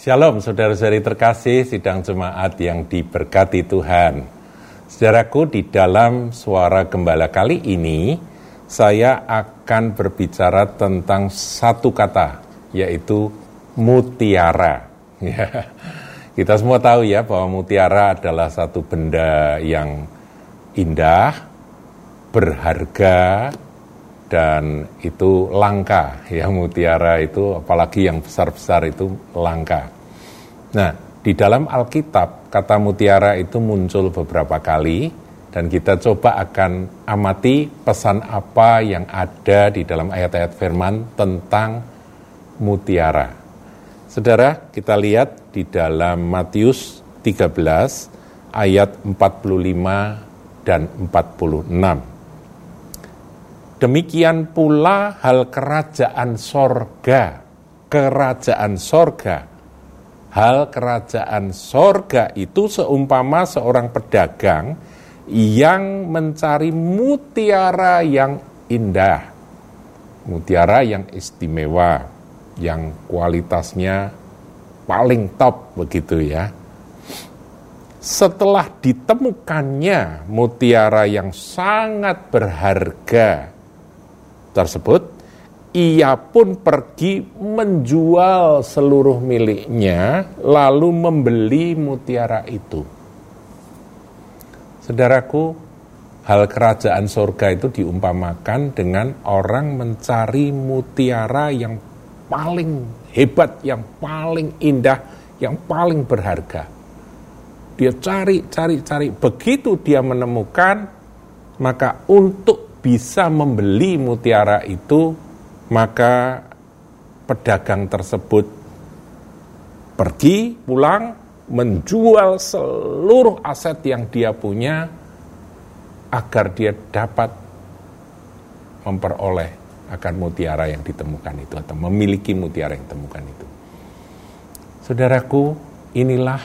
Shalom saudara-saudari terkasih sidang jemaat yang diberkati Tuhan. Saudaraku di dalam suara gembala kali ini saya akan berbicara tentang satu kata yaitu mutiara. Ya. Kita semua tahu ya bahwa mutiara adalah satu benda yang indah, berharga, dan itu langka ya mutiara itu apalagi yang besar-besar itu langka. Nah, di dalam Alkitab kata mutiara itu muncul beberapa kali dan kita coba akan amati pesan apa yang ada di dalam ayat-ayat firman tentang mutiara. Saudara, kita lihat di dalam Matius 13 ayat 45 dan 46. Demikian pula hal kerajaan sorga, kerajaan sorga. Hal kerajaan sorga itu seumpama seorang pedagang yang mencari mutiara yang indah, mutiara yang istimewa, yang kualitasnya paling top begitu ya. Setelah ditemukannya mutiara yang sangat berharga tersebut, ia pun pergi menjual seluruh miliknya, lalu membeli mutiara itu. Saudaraku, hal kerajaan surga itu diumpamakan dengan orang mencari mutiara yang paling hebat, yang paling indah, yang paling berharga. Dia cari, cari, cari. Begitu dia menemukan, maka untuk bisa membeli mutiara itu, maka pedagang tersebut pergi pulang menjual seluruh aset yang dia punya agar dia dapat memperoleh akan mutiara yang ditemukan itu atau memiliki mutiara yang ditemukan itu. Saudaraku, inilah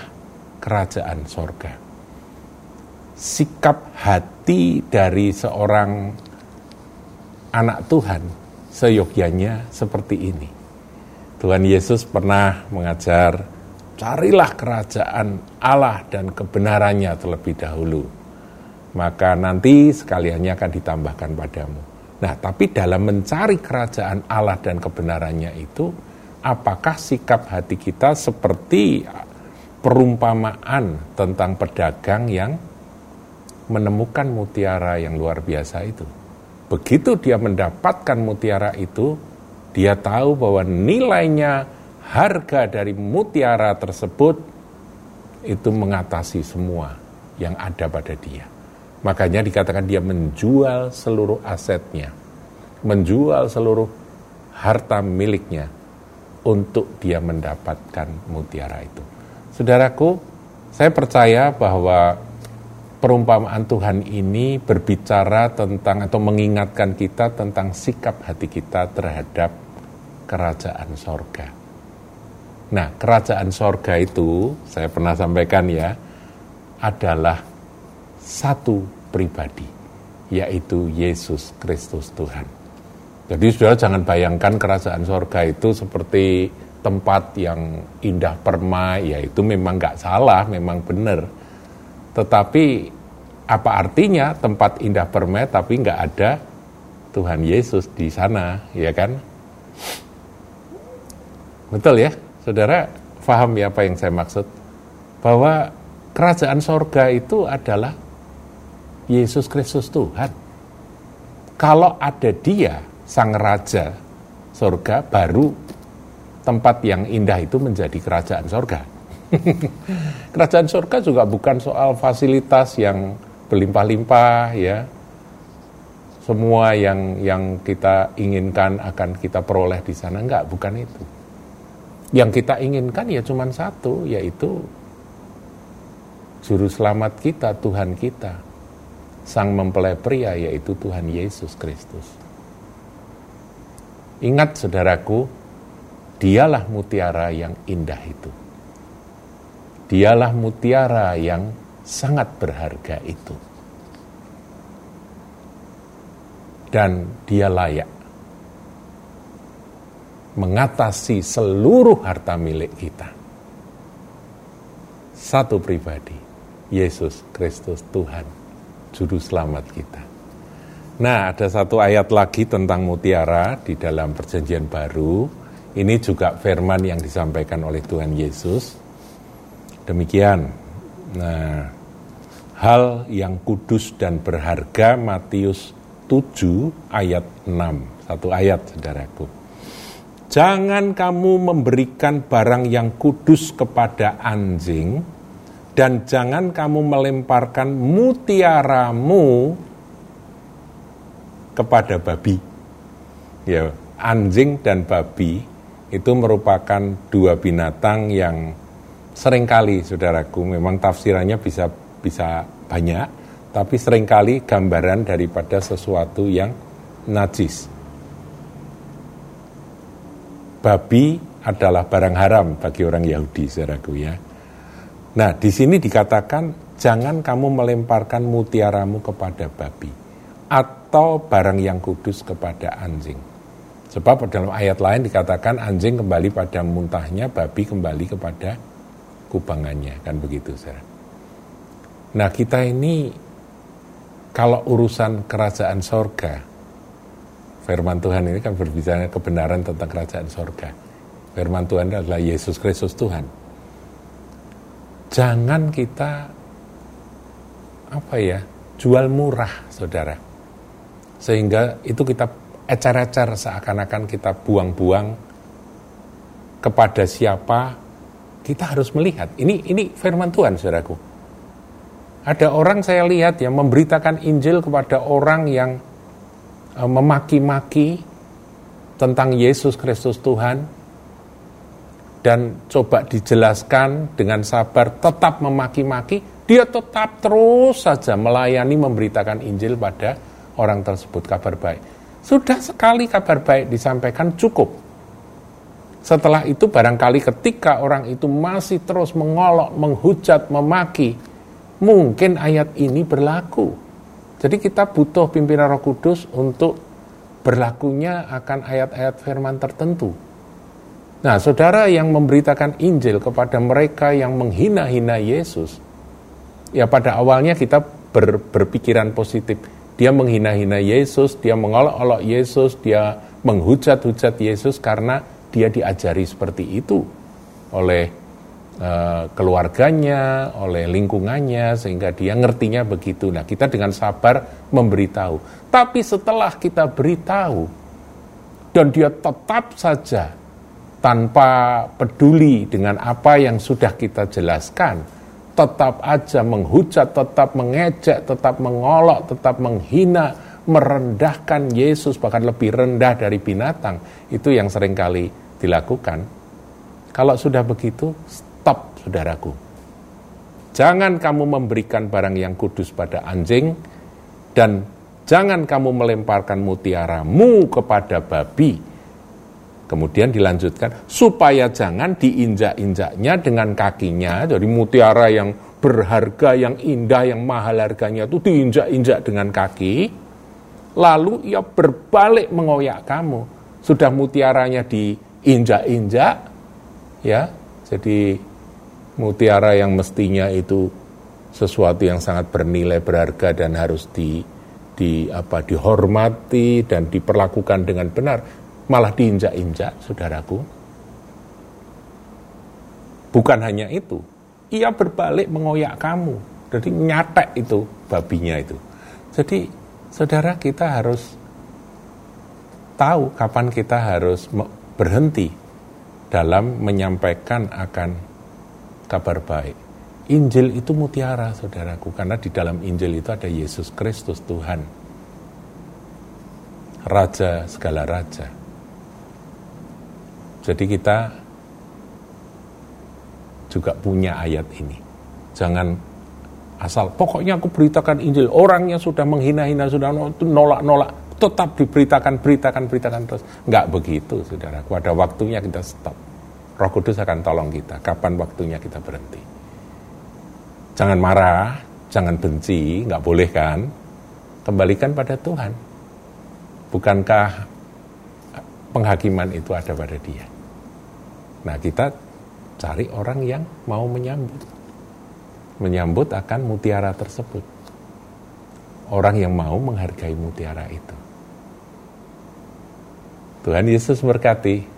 kerajaan sorga. Sikap hati dari seorang anak Tuhan seyogyanya seperti ini. Tuhan Yesus pernah mengajar, carilah kerajaan Allah dan kebenarannya terlebih dahulu. Maka nanti sekaliannya akan ditambahkan padamu. Nah, tapi dalam mencari kerajaan Allah dan kebenarannya itu, apakah sikap hati kita seperti perumpamaan tentang pedagang yang menemukan mutiara yang luar biasa itu? Begitu dia mendapatkan mutiara itu, dia tahu bahwa nilainya harga dari mutiara tersebut itu mengatasi semua yang ada pada dia. Makanya dikatakan dia menjual seluruh asetnya, menjual seluruh harta miliknya untuk dia mendapatkan mutiara itu. Saudaraku, saya percaya bahwa perumpamaan Tuhan ini berbicara tentang atau mengingatkan kita tentang sikap hati kita terhadap kerajaan sorga. Nah, kerajaan sorga itu, saya pernah sampaikan ya, adalah satu pribadi, yaitu Yesus Kristus Tuhan. Jadi saudara jangan bayangkan kerajaan sorga itu seperti tempat yang indah permai, ya itu memang nggak salah, memang benar. Tetapi apa artinya tempat indah permai tapi nggak ada Tuhan Yesus di sana, ya kan? Betul ya, saudara paham ya apa yang saya maksud? Bahwa kerajaan sorga itu adalah Yesus Kristus Tuhan. Kalau ada dia, sang raja sorga, baru tempat yang indah itu menjadi kerajaan sorga. kerajaan sorga juga bukan soal fasilitas yang berlimpah-limpah ya. Semua yang yang kita inginkan akan kita peroleh di sana. Enggak bukan itu. Yang kita inginkan ya cuma satu yaitu juru selamat kita Tuhan kita. Sang mempelai pria yaitu Tuhan Yesus Kristus. Ingat saudaraku dialah mutiara yang indah itu. Dialah mutiara yang sangat berharga itu. Dan dia layak mengatasi seluruh harta milik kita. satu pribadi, Yesus Kristus Tuhan, Juru Selamat kita. Nah, ada satu ayat lagi tentang mutiara di dalam Perjanjian Baru. Ini juga firman yang disampaikan oleh Tuhan Yesus. Demikian. Nah, hal yang kudus dan berharga Matius 7 ayat 6. Satu ayat, saudaraku. Jangan kamu memberikan barang yang kudus kepada anjing, dan jangan kamu melemparkan mutiaramu kepada babi. Ya, anjing dan babi itu merupakan dua binatang yang sering kali, saudaraku, memang tafsirannya bisa bisa banyak, tapi sering kali gambaran daripada sesuatu yang najis babi adalah barang haram bagi orang Yahudi, saudaraku ya. Nah, di sini dikatakan jangan kamu melemparkan mutiaramu kepada babi atau barang yang kudus kepada anjing. Sebab dalam ayat lain dikatakan anjing kembali pada muntahnya, babi kembali kepada kubangannya, kan begitu, saudara. Nah, kita ini kalau urusan kerajaan sorga, Firman Tuhan ini kan berbicara kebenaran tentang kerajaan sorga. Firman Tuhan adalah Yesus Kristus Tuhan. Jangan kita apa ya jual murah, saudara. Sehingga itu kita ecar-ecar seakan-akan kita buang-buang kepada siapa kita harus melihat. Ini ini firman Tuhan, saudaraku. Ada orang saya lihat yang memberitakan Injil kepada orang yang Eh, memaki-maki tentang Yesus Kristus Tuhan dan coba dijelaskan dengan sabar tetap memaki-maki dia tetap terus saja melayani memberitakan Injil pada orang tersebut. Kabar baik. Sudah sekali kabar baik disampaikan cukup. Setelah itu barangkali ketika orang itu masih terus mengolok, menghujat, memaki mungkin ayat ini berlaku jadi kita butuh pimpinan Roh Kudus untuk berlakunya akan ayat-ayat firman tertentu. Nah, saudara yang memberitakan Injil kepada mereka yang menghina-hina Yesus, ya pada awalnya kita ber, berpikiran positif. Dia menghina-hina Yesus, dia mengolok-olok Yesus, dia menghujat-hujat Yesus karena dia diajari seperti itu oleh Eh, keluarganya, oleh lingkungannya, sehingga dia ngertinya begitu. Nah, kita dengan sabar memberitahu. Tapi setelah kita beritahu, dan dia tetap saja tanpa peduli dengan apa yang sudah kita jelaskan, tetap aja menghujat, tetap mengejek, tetap mengolok, tetap menghina, merendahkan Yesus, bahkan lebih rendah dari binatang, itu yang sering kali dilakukan. Kalau sudah begitu, saudaraku. Jangan kamu memberikan barang yang kudus pada anjing, dan jangan kamu melemparkan mutiaramu kepada babi. Kemudian dilanjutkan, supaya jangan diinjak-injaknya dengan kakinya, jadi mutiara yang berharga, yang indah, yang mahal harganya itu diinjak-injak dengan kaki, lalu ia berbalik mengoyak kamu. Sudah mutiaranya diinjak-injak, ya, jadi mutiara yang mestinya itu sesuatu yang sangat bernilai berharga dan harus di di apa dihormati dan diperlakukan dengan benar malah diinjak-injak saudaraku. Bukan hanya itu ia berbalik mengoyak kamu. Jadi nyatek itu babinya itu. Jadi saudara kita harus tahu kapan kita harus berhenti dalam menyampaikan akan kabar baik. Injil itu mutiara, saudaraku, karena di dalam Injil itu ada Yesus Kristus Tuhan, Raja segala raja. Jadi kita juga punya ayat ini. Jangan asal, pokoknya aku beritakan Injil, orang yang sudah menghina-hina, sudah nolak-nolak, tetap diberitakan, beritakan, beritakan terus. Enggak begitu, saudaraku. Ada waktunya kita stop Roh Kudus akan tolong kita kapan waktunya kita berhenti. Jangan marah, jangan benci, nggak boleh kan? Kembalikan pada Tuhan. Bukankah penghakiman itu ada pada Dia? Nah, kita cari orang yang mau menyambut. menyambut akan mutiara tersebut. Orang yang mau menghargai mutiara itu. Tuhan Yesus berkati.